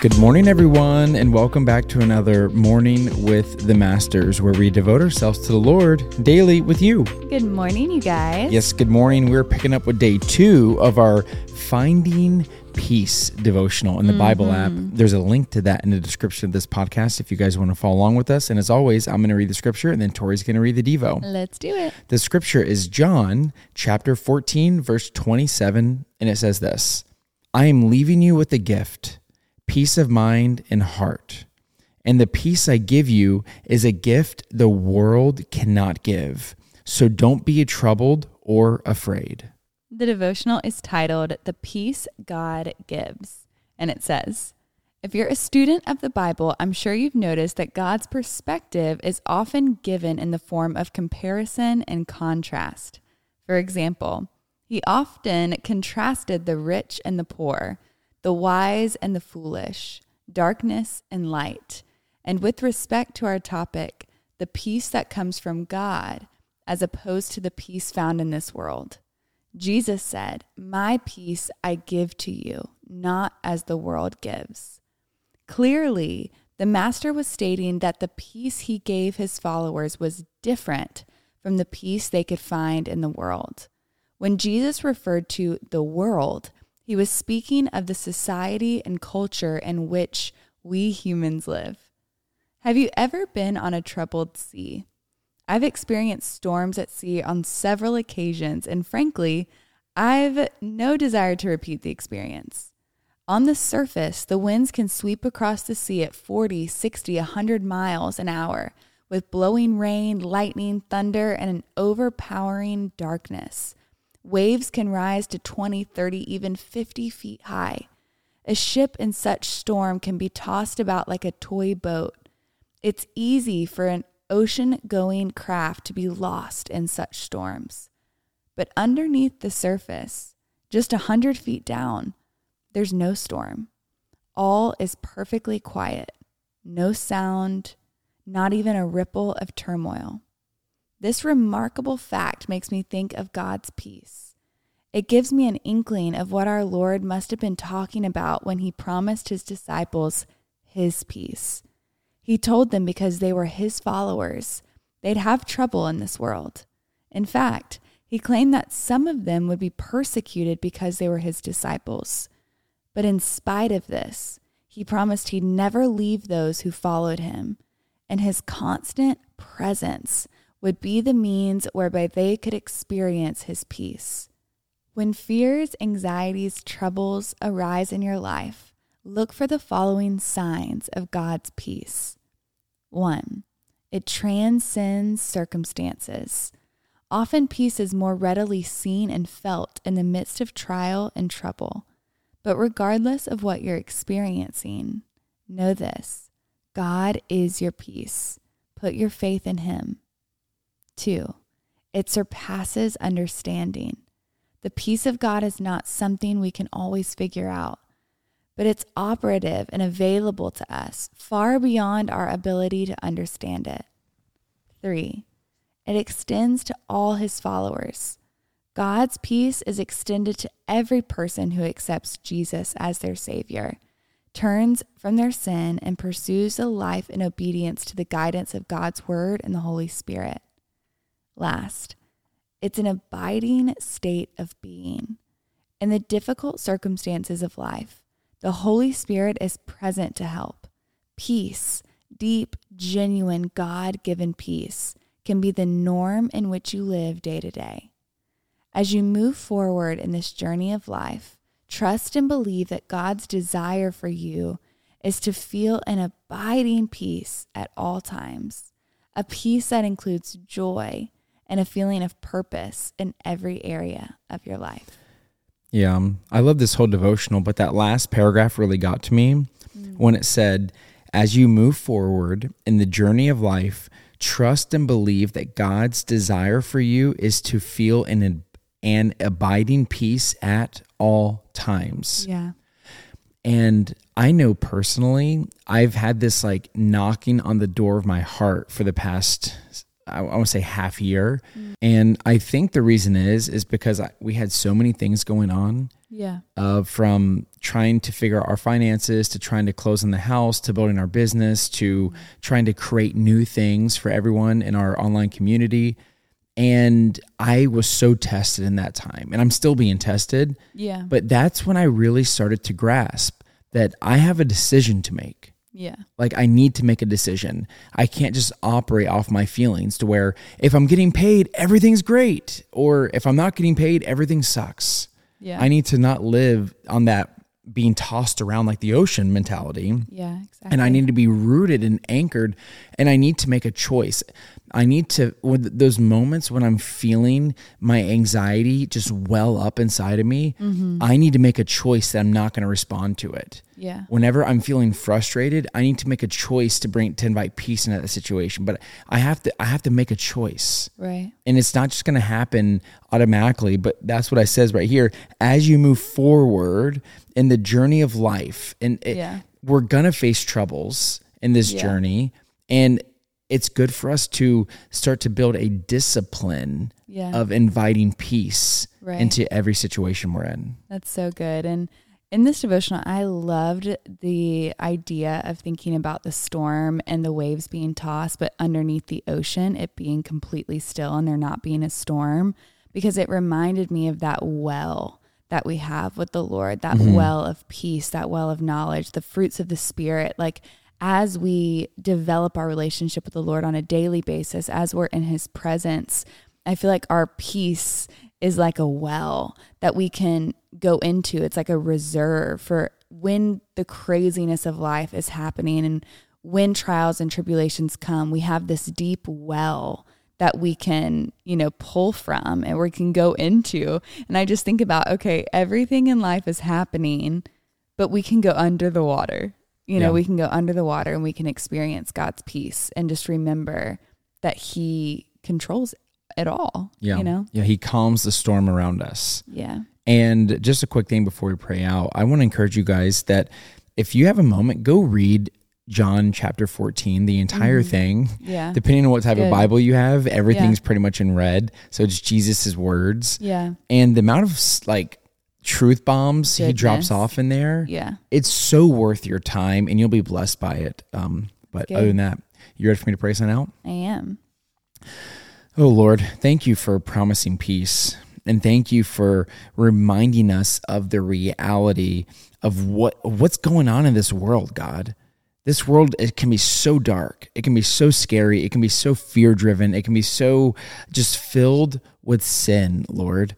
Good morning, everyone, and welcome back to another Morning with the Masters, where we devote ourselves to the Lord daily with you. Good morning, you guys. Yes, good morning. We're picking up with day two of our Finding Peace devotional in the Bible app. Mm-hmm. There's a link to that in the description of this podcast if you guys want to follow along with us. And as always, I'm going to read the scripture and then Tori's going to read the Devo. Let's do it. The scripture is John chapter 14, verse 27, and it says this I am leaving you with a gift, peace of mind and heart. And the peace I give you is a gift the world cannot give. So don't be troubled or afraid. The devotional is titled The Peace God Gives. And it says, If you're a student of the Bible, I'm sure you've noticed that God's perspective is often given in the form of comparison and contrast. For example, he often contrasted the rich and the poor, the wise and the foolish, darkness and light. And with respect to our topic, the peace that comes from God, as opposed to the peace found in this world. Jesus said, My peace I give to you, not as the world gives. Clearly, the Master was stating that the peace he gave his followers was different from the peace they could find in the world. When Jesus referred to the world, he was speaking of the society and culture in which we humans live. Have you ever been on a troubled sea? I've experienced storms at sea on several occasions, and frankly, I've no desire to repeat the experience. On the surface, the winds can sweep across the sea at 40, 60, 100 miles an hour, with blowing rain, lightning, thunder, and an overpowering darkness. Waves can rise to 20, 30, even 50 feet high. A ship in such storm can be tossed about like a toy boat. It's easy for an ocean going craft to be lost in such storms. But underneath the surface, just a hundred feet down, there's no storm. All is perfectly quiet, no sound, not even a ripple of turmoil. This remarkable fact makes me think of God's peace. It gives me an inkling of what our Lord must have been talking about when he promised his disciples his peace. He told them because they were his followers, they'd have trouble in this world. In fact, he claimed that some of them would be persecuted because they were his disciples. But in spite of this, he promised he'd never leave those who followed him, and his constant presence would be the means whereby they could experience his peace. When fears, anxieties, troubles arise in your life, look for the following signs of God's peace. One, it transcends circumstances. Often peace is more readily seen and felt in the midst of trial and trouble. But regardless of what you're experiencing, know this God is your peace. Put your faith in Him. Two, it surpasses understanding. The peace of God is not something we can always figure out, but it's operative and available to us far beyond our ability to understand it. Three, it extends to all his followers. God's peace is extended to every person who accepts Jesus as their Savior, turns from their sin, and pursues a life in obedience to the guidance of God's Word and the Holy Spirit. Last, it's an abiding state of being. In the difficult circumstances of life, the Holy Spirit is present to help. Peace, deep, genuine, God given peace, can be the norm in which you live day to day. As you move forward in this journey of life, trust and believe that God's desire for you is to feel an abiding peace at all times, a peace that includes joy and a feeling of purpose in every area of your life. Yeah, um, I love this whole devotional, but that last paragraph really got to me when it said, As you move forward in the journey of life, trust and believe that God's desire for you is to feel an, an abiding peace at all times. Yeah. And I know personally, I've had this like knocking on the door of my heart for the past I, I want to say half year. And I think the reason is is because I, we had so many things going on Yeah. uh, from trying to figure out our finances to trying to close in the house to building our business to trying to create new things for everyone in our online community. And I was so tested in that time, and I'm still being tested. Yeah. But that's when I really started to grasp that I have a decision to make. Yeah. Like I need to make a decision. I can't just operate off my feelings to where if I'm getting paid, everything's great, or if I'm not getting paid, everything sucks. Yeah. I need to not live on that being tossed around like the ocean mentality. yeah. Exactly. And I need to be rooted and anchored, and I need to make a choice. I need to, with those moments when I'm feeling my anxiety just well up inside of me, mm-hmm. I need to make a choice that I'm not going to respond to it. Yeah. Whenever I'm feeling frustrated, I need to make a choice to bring to invite peace into that situation. But I have to, I have to make a choice Right. and it's not just going to happen automatically but that's what i says right here as you move forward in the journey of life and it, Yeah. we're going to face troubles in this Yeah. journey and it's good for us to start to build a discipline Yeah. of inviting peace Right. into every situation we're in That's so good. And in this devotional, I loved the idea of thinking about the storm and the waves being tossed, but underneath the ocean, it being completely still and there not being a storm, because it reminded me of that well that we have with the Lord, that mm-hmm. well of peace, that well of knowledge, the fruits of the Spirit. Like, as we develop our relationship with the Lord on a daily basis, as we're in His presence, I feel like our peace is like a well that we can go into. It's like a reserve for when the craziness of life is happening and when trials and tribulations come, we have this deep well that we can, you know, pull from and we can go into. And I just think about, okay, everything in life is happening, but we can go under the water. You know, Yeah. we can go under the water and we can experience God's peace and just remember that He controls it all. yeah You know? yeah he calms the storm around us Yeah. And just a quick thing before we pray out, I want to encourage you guys that if you have a moment, go read John chapter 14, the entire mm-hmm. thing. Yeah. Depending on what type of Bible you have, everything's pretty much in red. So it's Jesus' words. Yeah. And the amount of like truth bombs he drops off in there, Yeah. it's so worth your time and you'll be blessed by it. Um, but Good. other than that, you ready for me to pray sign out? I am. Oh Lord, thank you for promising peace. And thank you for reminding us of the reality of what what's going on in this world, God. This world it can be so dark. It can be so scary. It can be so fear-driven. It can be so just filled with sin, Lord.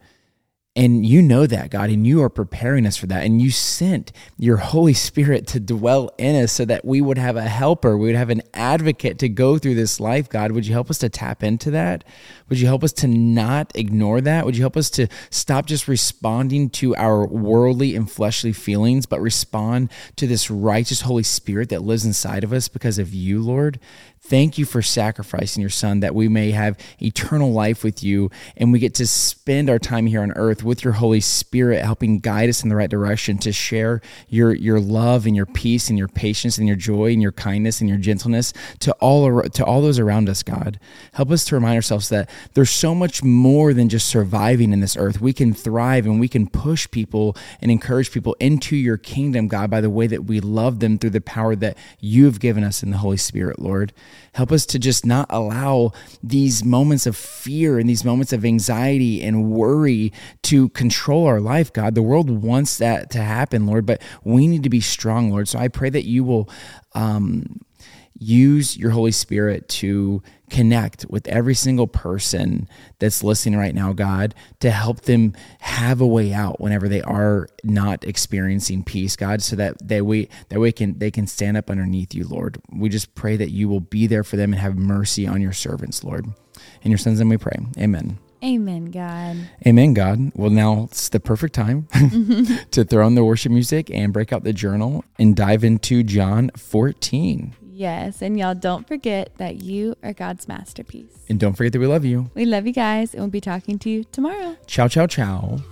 And you know that, God, and you are preparing us for that. And you sent your Holy Spirit to dwell in us so that we would have a helper, we would have an advocate to go through this life, God. Would you help us to tap into that? Would you help us to not ignore that? Would you help us to stop just responding to our worldly and fleshly feelings, but respond to this righteous Holy Spirit that lives inside of us because of you, Lord? Thank you for sacrificing your son that we may have eternal life with you and we get to spend our time here on earth with your Holy Spirit helping guide us in the right direction to share your your love and your peace and your patience and your joy and your kindness and your gentleness to all to all those around us, God. Help us to remind ourselves that there's so much more than just surviving in this earth. We can thrive and we can push people and encourage people into your kingdom, God, by the way that we love them through the power that you have given us in the Holy Spirit, Lord. Help us to just not allow these moments of fear and these moments of anxiety and worry to control our life, God. The world wants that to happen, Lord, but we need to be strong, Lord. So I pray that you will um, use your Holy Spirit to connect with every single person that's listening right now, God, to help them have a way out whenever they are not experiencing peace, God, so that they we that way can they can stand up underneath you, Lord. We just pray that you will be there for them and have mercy on your servants, Lord. In your son's and we pray. Amen. Amen, God. Amen, God. Well, now it's the perfect time to throw on the worship music and break out the journal and dive into John 14. Yes. And y'all don't forget that you are God's masterpiece. And don't forget that we love you. We love you guys and we'll be talking to you tomorrow. Ciao, ciao, ciao.